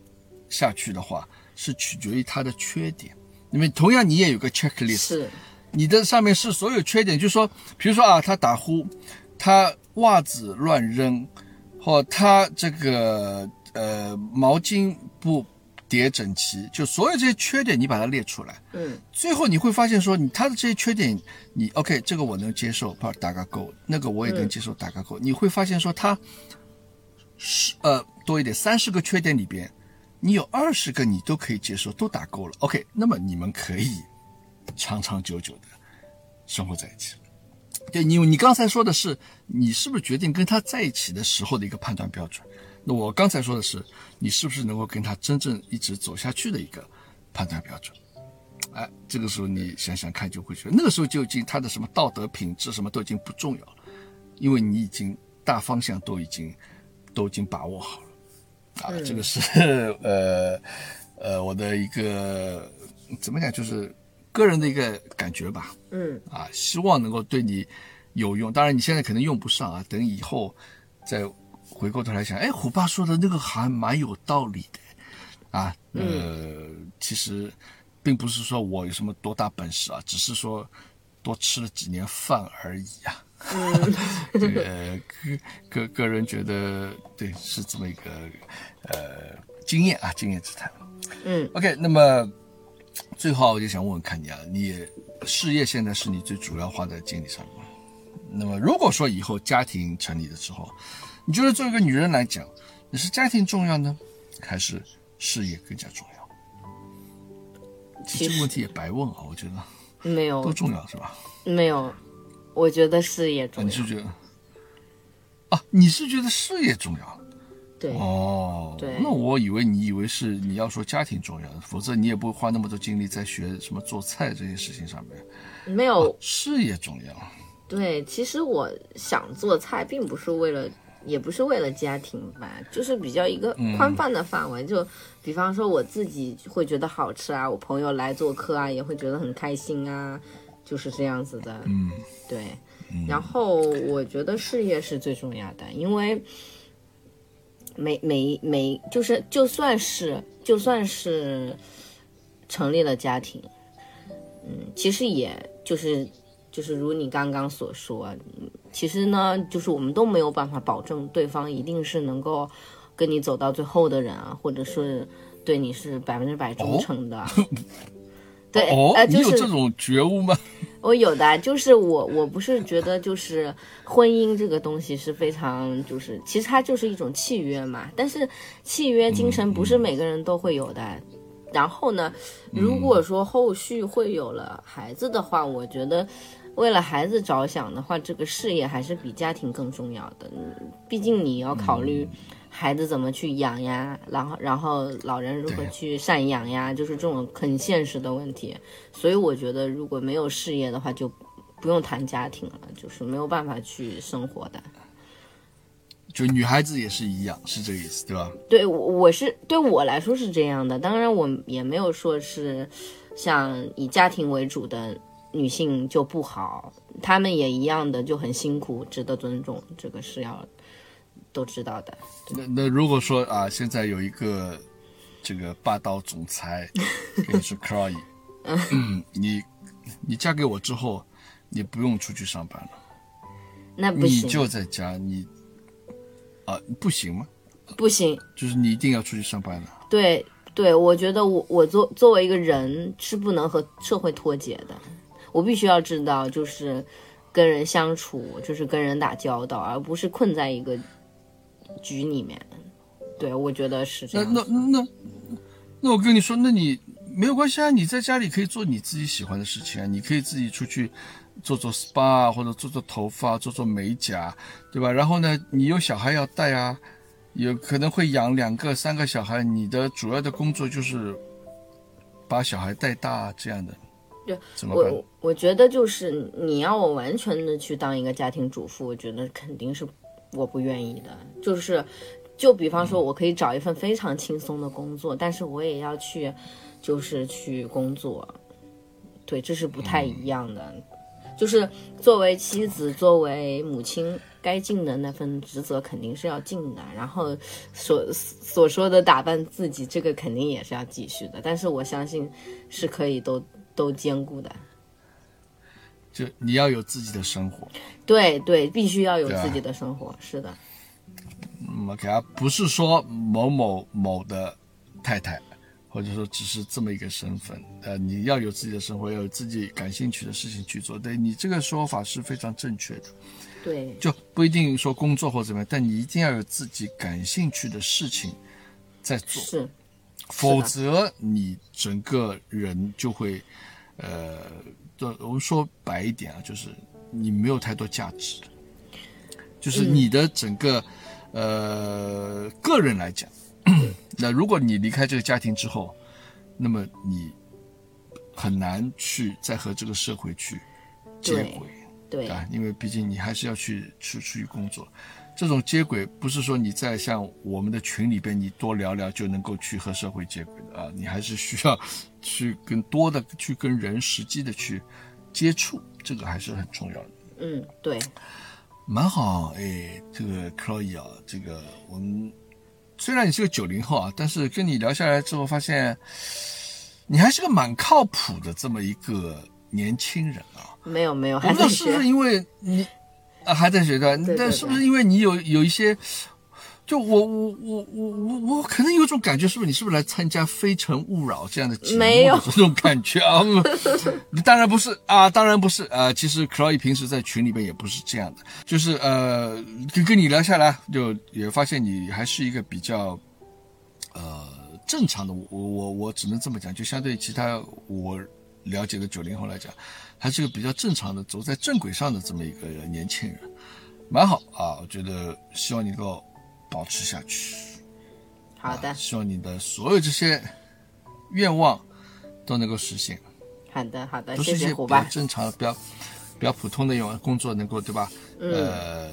下去的话，是取决于他的缺点。因为同样你也有个 checklist，是你的上面是所有缺点，就是说，比如说啊，他打呼，他袜子乱扔，或他这个。呃，毛巾不叠整齐，就所有这些缺点，你把它列出来。嗯，最后你会发现说，你他的这些缺点，你 OK，这个我能接受，打个勾；那个我也能接受，打个勾。你会发现说，他十呃多一点，三十个缺点里边，你有二十个你都可以接受，都打勾了。OK，那么你们可以长长久久的生活在一起。对你，你刚才说的是，你是不是决定跟他在一起的时候的一个判断标准？那我刚才说的是，你是不是能够跟他真正一直走下去的一个判断标准？哎，这个时候你想想看，就会觉得那个时候就已经他的什么道德品质什么都已经不重要了，因为你已经大方向都已经都已经把握好了。啊，这个是呃呃我的一个怎么讲，就是个人的一个感觉吧。嗯。啊，希望能够对你有用。当然你现在可能用不上啊，等以后再。回过头来想，哎，虎爸说的那个还蛮有道理的，啊，呃，其实并不是说我有什么多大本事啊，只是说多吃了几年饭而已啊。这个个个个人觉得对是这么一个呃经验啊，经验之谈。嗯，OK，那么最后我就想问问看你啊，你事业现在是你最主要花在精力上吗？那么如果说以后家庭成立了之后，你觉得作为一个女人来讲，你是家庭重要呢，还是事业更加重要？其实这个问题也白问啊，我觉得没有都重要是吧？没有，我觉得事业啊重要。你是觉得啊？你是觉得事业重要？对，哦，对那我以为你以为是你要说家庭重要，否则你也不会花那么多精力在学什么做菜这些事情上面。没有事业重要，对，其实我想做菜，并不是为了，也不是为了家庭吧，就是比较一个宽泛的范围。就比方说我自己会觉得好吃啊，我朋友来做客啊，也会觉得很开心啊，就是这样子的。嗯，对。然后我觉得事业是最重要的，因为每每每就是就算是就算是成立了家庭，嗯，其实也就是就是如你刚刚所说，嗯其实呢，就是我们都没有办法保证对方一定是能够跟你走到最后的人啊，或者是对你是百分之百忠诚的。对，哦，呃，你就是有这种觉悟吗？我有的，就是我我不是觉得就是婚姻这个东西是非常就是其实它就是一种契约嘛，但是契约精神不是每个人都会有的。然后呢，如果说后续会有了孩子的话，我觉得为了孩子着想的话，这个事业还是比家庭更重要的。嗯毕竟你要考虑孩子怎么去养呀，然后然后老人如何去赡养呀，就是这种很现实的问题。所以我觉得如果没有事业的话，就不用谈家庭了，就是没有办法去生活的。就女孩子也是一样，是这个意思，对吧？对我我是对我来说是这样的，当然我也没有说是像以家庭为主的女性就不好，她们也一样的就很辛苦，值得尊重，这个是要都知道的。那那如果说啊，现在有一个这个霸道总裁跟你说 Chloe，嗯，你你嫁给我之后，你不用出去上班了，你那不行，你就在家，你啊不行吗？不行，就是你一定要出去上班了。对对，我觉得我我作作为一个人是不能和社会脱节的，我必须要知道，就是跟人相处，就是跟人打交道，而不是困在一个局里面。对，我觉得是这那样。那那那我跟你说，那你没有关系啊，你在家里可以做你自己喜欢的事情啊，你可以自己出去做做 SPA 啊或者做做头发、做做美甲，对吧？然后呢，你有小孩要带啊，有可能会养两个、三个小孩，你的主要的工作就是把小孩带大这样的，对，怎么办？我我觉得就是你要我完全的去当一个家庭主妇，我觉得肯定是我不愿意的。就是，就比方说，我可以找一份非常轻松的工作，但是我也要去，就是去工作。对，这是不太一样的。就是作为妻子，作为母亲，该尽的那份职责肯定是要尽的。然后所所说的打扮自己，这个肯定也是要继续的。但是我相信是可以都都兼顾的。就你要有自己的生活，对对，必须要有自己的生活。是的，嗯，OK 啊，不是说某某某的太太，或者说只是这么一个身份，呃，你要有自己的生活，要有自己感兴趣的事情去做。对你这个说法是非常正确的，对就不一定说工作或怎么样，但你一定要有自己感兴趣的事情在做，是，否则你整个人就会，呃，这我们说白一点啊，就是你没有太多价值，就是你的整个、呃个人来讲，那如果你离开这个家庭之后，那么你很难去再和这个社会去接轨。对。啊，因为毕竟你还是要去去出去工作，这种接轨不是说你在像我们的群里边你多聊聊就能够去和社会接轨的啊，你还是需要去更多的去跟人实际的去接触，这个还是很重要的。嗯，对，蛮好，哎，这个 Chloe 啊，这个我们虽然你是个九零后啊，但是跟你聊下来之后，发现你还是个蛮靠谱的这么一个年轻人啊。没有没有，我还不知道是不是。因为你，啊，还在学对吧？对但是不是因为你有有一些，就我我我我我我可能有种感觉，是不是你是不是来参加《非诚勿扰》这样的节目？没有这种感觉啊？嗯 当然不是啊，当然不是啊。其实 Chloe 平时在群里边也不是这样的，就是呃，跟跟你聊下来，就也发现你还是一个比较呃正常的。我我我只能这么讲，就相对其他我了解的九零后来讲。还是个比较正常的，走在正轨上的这么一个年轻人，蛮好啊！我觉得希望你能够保持下去。好的，啊希望你的所有这些愿望都能够实现，好的，好的，都是些比较。正常、比较比较普通的愿望，工作能够对吧？呃，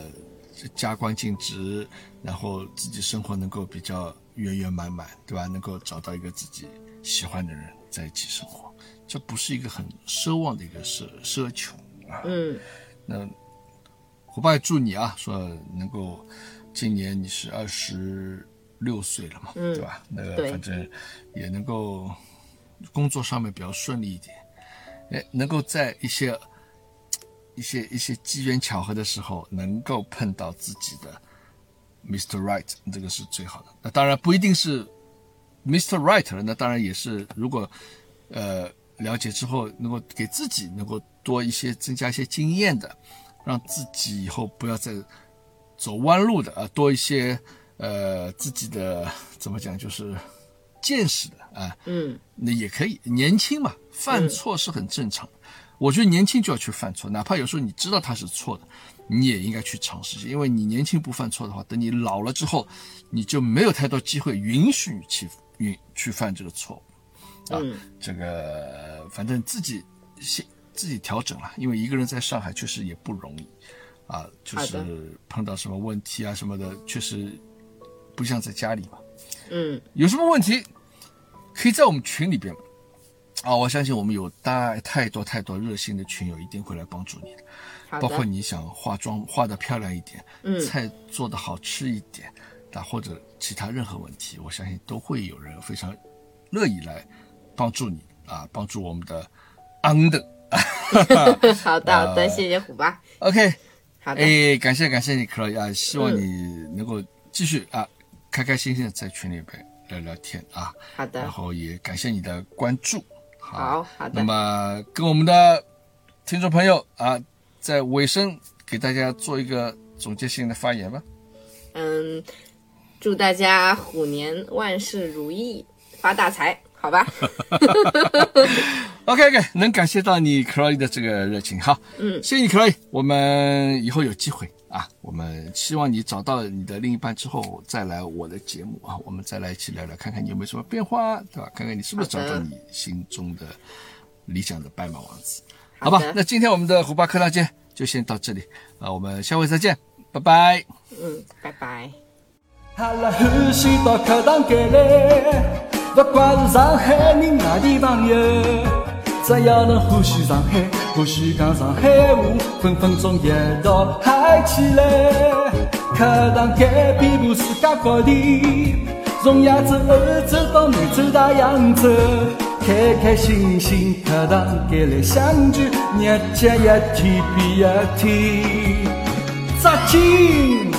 加官进职，然后自己生活能够比较圆圆满满，对吧？能够找到一个自己喜欢的人在一起生活。这不是一个很奢望的一个奢奢求啊。嗯，那虎爸也祝你啊，说能够今年你是二十六岁了嘛，嗯对吧？那个反正也能够工作上面比较顺利一点，哎，能够在一些一些一些机缘巧合的时候，能够碰到自己的 Mr. Right，这个是最好的。那当然不一定是 Mr. Right 了，那当然也是如果呃了解之后，能够给自己能够多一些增加一些经验的，让自己以后不要再走弯路的啊，多一些呃自己的怎么讲就是见识的啊，嗯，那也可以。年轻嘛，犯错是很正常的。我觉得年轻就要去犯错，哪怕有时候你知道他是错的，你也应该去尝试，因为你年轻不犯错的话，等你老了之后，你就没有太多机会允许你去允去犯这个错误。啊，嗯。这个反正自己先自己调整了，因为一个人在上海确实也不容易啊，就是碰到什么问题啊什么的，确实不像在家里嘛。嗯，有什么问题可以在我们群里边啊，我相信我们有大太多太多热心的群友一定会来帮助你的，包括，你想化妆化的漂亮一点，嗯。菜做的好吃一点，啊或者其他任何问题，我相信都会有人非常乐意来帮助你啊，帮助我们的安的。好的，好的，谢谢虎爸。OK，好的，哎，感谢感谢你 c l 啊，希望你能够继续啊，开开心心的在群里边聊聊天啊。好的然，后也感谢你的关注。好好的那么跟我们的听众朋友啊，在尾声给大家做一个总结性的发言吧。嗯，祝大家虎年万事如意，发大财，好吧？OK OK，能感谢到你 Chloe 的这个热情，好，嗯谢谢你 Chloe，我们以后有机会啊，我们希望你找到你的另一半之后再来我的节目啊，我们再来一起聊聊，看看你有没有什么变化，对吧？看看你是不是找到你心中的理想的白马王子，好吧？那今天我们的虎爸课堂间就先到这里啊，我们下回再见，拜拜。嗯，拜拜。不管是上海人外地朋友，只要能欢喜上海，欢喜讲上海话，分分钟一道嗨起来。课堂间遍布世界各地，从亚洲、欧洲到南洲、大洋洲，开开心心课堂间来相聚，日节一天比一天扎劲。